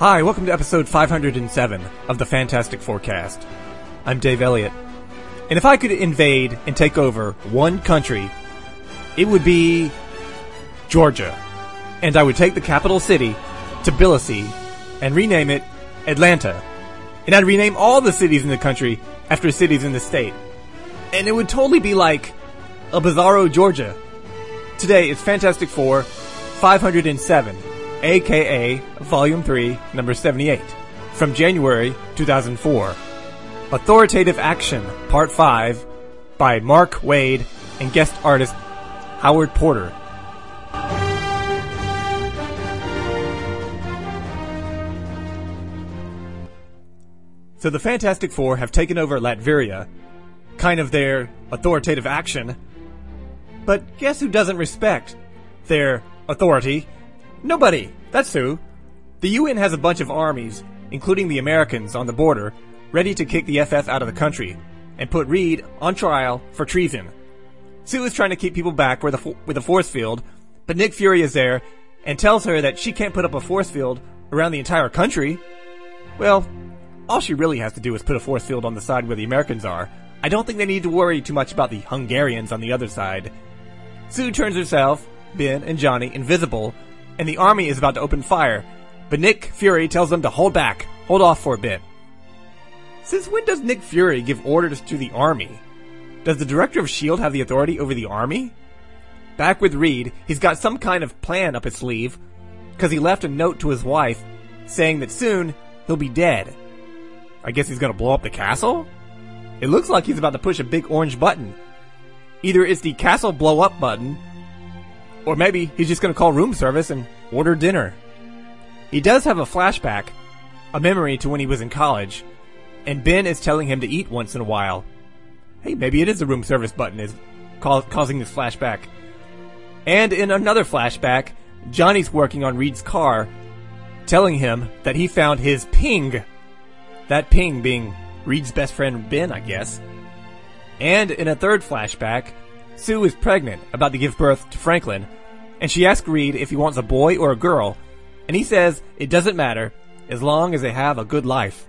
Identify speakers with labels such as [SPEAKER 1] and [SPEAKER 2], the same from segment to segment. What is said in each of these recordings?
[SPEAKER 1] Hi, welcome to episode 507 of the Fantastic Fourcast. I'm Dave Elliott. And if I could invade and take over one country, it would be Georgia. And I would take the capital city, Tbilisi, and rename it Atlanta. And I'd rename all the cities in the country after cities in the state. And it would totally be like a bizarro Georgia. Today it's Fantastic Four 507, aka Volume 3, Number 78, from January 2004. Authoritative Action, Part 5, by Mark Waid and guest artist Howard Porter. So the Fantastic Four have taken over Latveria, kind of their authoritative action. But guess who doesn't respect their authority? Nobody. That's who. The UN has a bunch of armies, including the Americans on the border, ready to kick the FF out of the country and put Reed on trial for treason. Sue is trying to keep people back with a, with a force field, but Nick Fury is there and tells her that she can't put up a force field around the entire country. Well, all she really has to do is put a force field on the side where the Americans are. I don't think they need to worry too much about the Hungarians on the other side. Sue turns herself, Ben, and Johnny invisible, and the army is about to open fire, but Nick Fury tells them to hold back, hold off for a bit. Since when does Nick Fury give orders to the army? Does the director of S.H.I.E.L.D. have the authority over the army? Back with Reed, he's got some kind of plan up his sleeve, because he left a note to his wife saying that soon he'll be dead. I guess he's gonna blow up the castle? It looks like he's about to push a big orange button. Either it's the castle blow up button, or maybe he's just gonna call room service and order dinner. He does have a flashback, a memory to when he was in college, and Ben is telling him to eat once in a while. Hey, maybe it is the room service button is ca- causing this flashback. And in another flashback, Johnny's working on Reed's car, telling him that he found his ping. That ping being Reed's best friend Ben, I guess. And in a third flashback, Sue is pregnant, about to give birth to Franklin, and she asks Reed if he wants a boy or a girl, and he says it doesn't matter as long as they have a good life.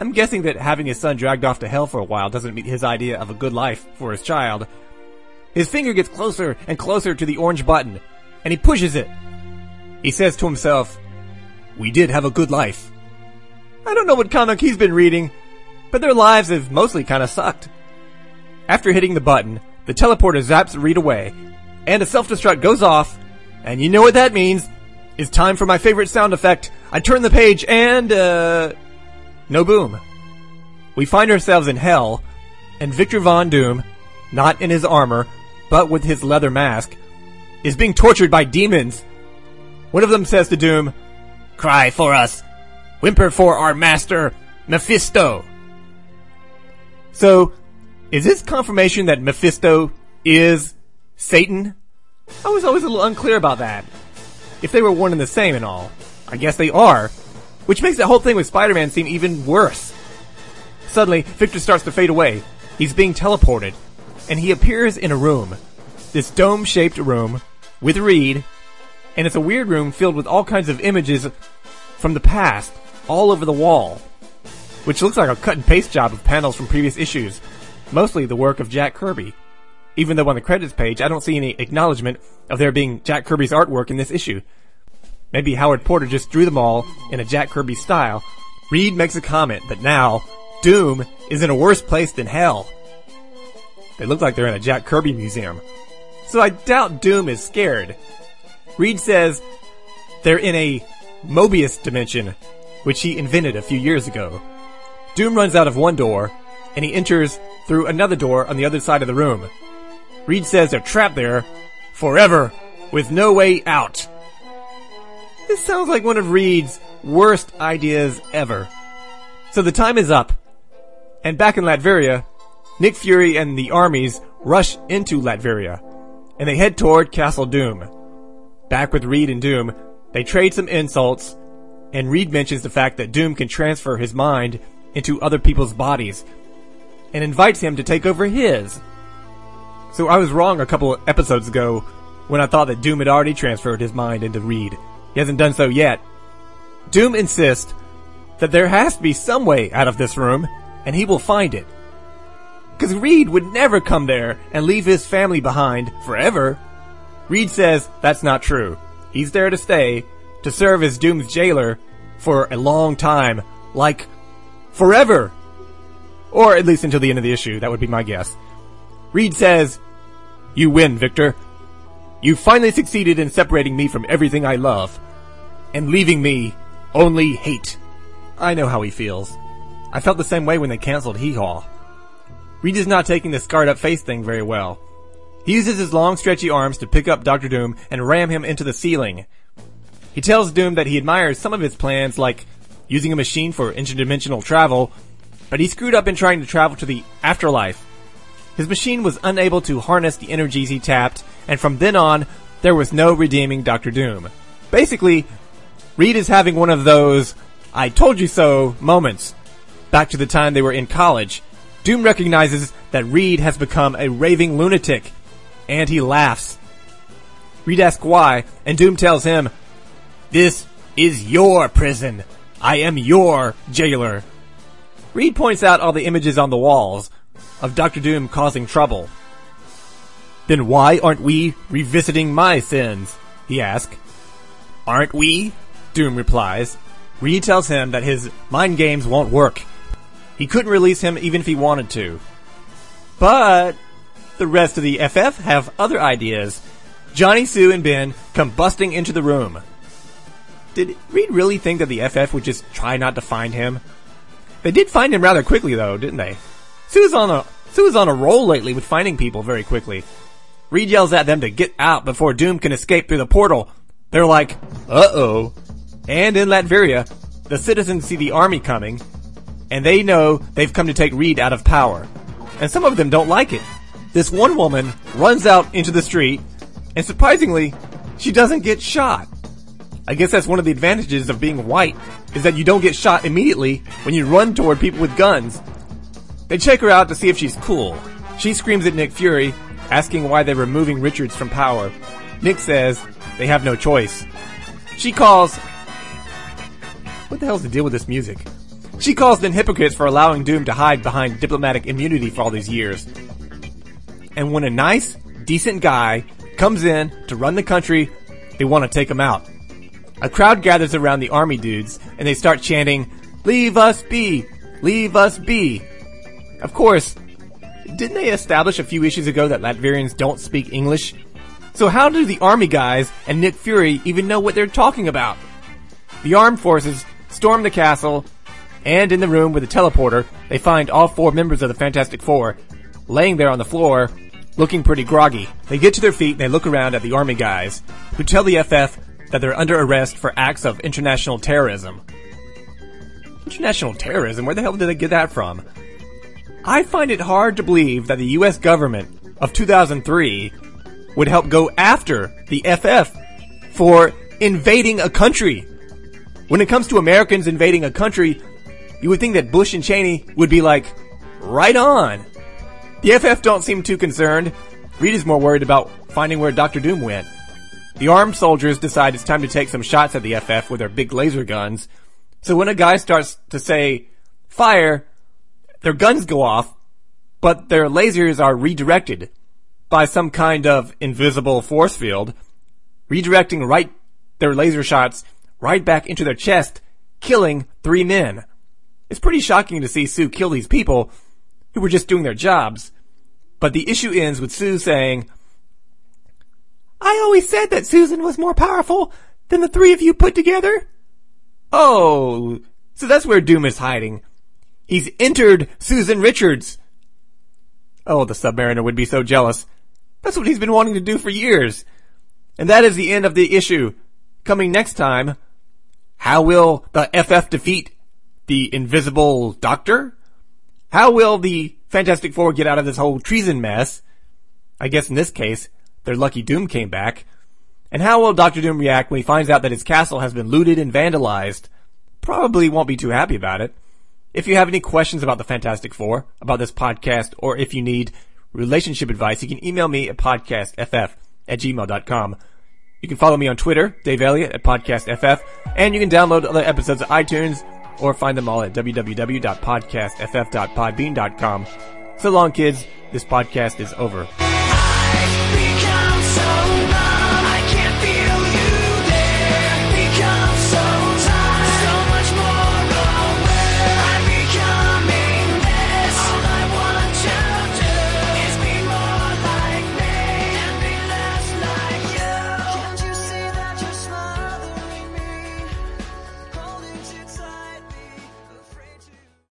[SPEAKER 1] I'm guessing that having his son dragged off to hell for a while doesn't meet his idea of a good life for his child. His finger gets closer and closer to the orange button, and he pushes it. He says to himself, We did have a good life. I don't know what comic he's been reading, but their lives have mostly kinda sucked. After hitting the button, the teleporter zaps Reed away, and a self-destruct goes off, and you know what that means. It's time for my favorite sound effect. I turn the page and, uh, no boom. We find ourselves in hell, and Victor Von Doom, not in his armor, but with his leather mask, is being tortured by demons. One of them says to Doom, Cry for us! Whimper for our master, Mephisto! So, is this confirmation that Mephisto is Satan? I was always a little unclear about that. If they were one and the same and all. I guess they are. Which makes the whole thing with Spider-Man seem even worse. Suddenly, Victor starts to fade away. He's being teleported. And he appears in a room. This dome-shaped room with Reed. And it's a weird room filled with all kinds of images from the past all over the wall. Which looks like a cut and paste job of panels from previous issues. Mostly the work of Jack Kirby. Even though on the credits page I don't see any acknowledgement of there being Jack Kirby's artwork in this issue. Maybe Howard Porter just drew them all in a Jack Kirby style. Reed makes a comment that now Doom is in a worse place than hell. They look like they're in a Jack Kirby museum. So I doubt Doom is scared. Reed says they're in a Mobius dimension, which he invented a few years ago. Doom runs out of one door, and he enters through another door on the other side of the room. Reed says they're trapped there forever with no way out. This sounds like one of Reed's worst ideas ever. So the time is up. And back in Latveria, Nick Fury and the armies rush into Latveria. And they head toward Castle Doom. Back with Reed and Doom, they trade some insults, and Reed mentions the fact that Doom can transfer his mind into other people's bodies, and invites him to take over his. So I was wrong a couple episodes ago when I thought that Doom had already transferred his mind into Reed. He hasn't done so yet. Doom insists that there has to be some way out of this room, and he will find it. Cause Reed would never come there and leave his family behind forever. Reed says that's not true. He's there to stay, to serve as Doom's jailer for a long time, like forever. Or at least until the end of the issue, that would be my guess. Reed says, You win, Victor. You finally succeeded in separating me from everything I love, and leaving me only hate. I know how he feels. I felt the same way when they cancelled Hee Haw. Reed is not taking the scarred up face thing very well. He uses his long stretchy arms to pick up Dr. Doom and ram him into the ceiling. He tells Doom that he admires some of his plans like using a machine for interdimensional travel, but he screwed up in trying to travel to the afterlife. His machine was unable to harness the energies he tapped, and from then on, there was no redeeming Dr. Doom. Basically, Reed is having one of those I told you so moments. Back to the time they were in college, Doom recognizes that Reed has become a raving lunatic, and he laughs. Reed asks why, and Doom tells him, This is your prison. I am your jailer. Reed points out all the images on the walls of Doctor Doom causing trouble. Then why aren't we revisiting my sins? He asks. Aren't we? Doom replies. Reed tells him that his mind games won't work. He couldn't release him even if he wanted to. But the rest of the FF have other ideas. Johnny, Sue, and Ben come busting into the room. Did Reed really think that the FF would just try not to find him? They did find him rather quickly though, didn't they? Sue's on a Sue's on a roll lately with finding people very quickly. Reed yells at them to get out before Doom can escape through the portal. They're like, uh-oh. And in Latveria, the citizens see the army coming, and they know they've come to take Reed out of power. And some of them don't like it. This one woman runs out into the street, and surprisingly, she doesn't get shot. I guess that's one of the advantages of being white, is that you don't get shot immediately when you run toward people with guns. They check her out to see if she's cool. She screams at Nick Fury, asking why they're removing Richards from power. Nick says they have no choice. She calls. What the hell's the deal with this music? She calls them hypocrites for allowing Doom to hide behind diplomatic immunity for all these years. And when a nice, decent guy comes in to run the country, they want to take him out. A crowd gathers around the army dudes and they start chanting, Leave us be! Leave us be! Of course, didn't they establish a few issues ago that Latvians don't speak English? So how do the army guys and Nick Fury even know what they're talking about? The armed forces storm the castle, and in the room with the teleporter, they find all four members of the Fantastic Four laying there on the floor, looking pretty groggy. They get to their feet and they look around at the army guys, who tell the FF that they're under arrest for acts of international terrorism. International terrorism? Where the hell did they get that from? I find it hard to believe that the US government of 2003 would help go after the FF for invading a country. When it comes to Americans invading a country, you would think that Bush and Cheney would be like, right on. The FF don't seem too concerned. Reed is more worried about finding where Dr. Doom went. The armed soldiers decide it's time to take some shots at the FF with their big laser guns. So when a guy starts to say, fire, their guns go off, but their lasers are redirected by some kind of invisible force field, redirecting right, their laser shots right back into their chest, killing three men. It's pretty shocking to see Sue kill these people who were just doing their jobs. But the issue ends with Sue saying, I always said that Susan was more powerful than the three of you put together. Oh, so that's where Doom is hiding. He's entered Susan Richards. Oh, the Submariner would be so jealous. That's what he's been wanting to do for years. And that is the end of the issue. Coming next time, how will the FF defeat the Invisible Doctor? How will the Fantastic Four get out of this whole treason mess? I guess in this case, their lucky Doom came back. And how will Doctor Doom react when he finds out that his castle has been looted and vandalized? Probably won't be too happy about it. If you have any questions about the Fantastic Four, about this podcast, or if you need relationship advice, you can email me at podcastff at gmail.com. You can follow me on Twitter, Dave Elliott at PodcastFF, and you can download other episodes of iTunes or find them all at www.podcastff.podbean.com. So long, kids. This podcast is over.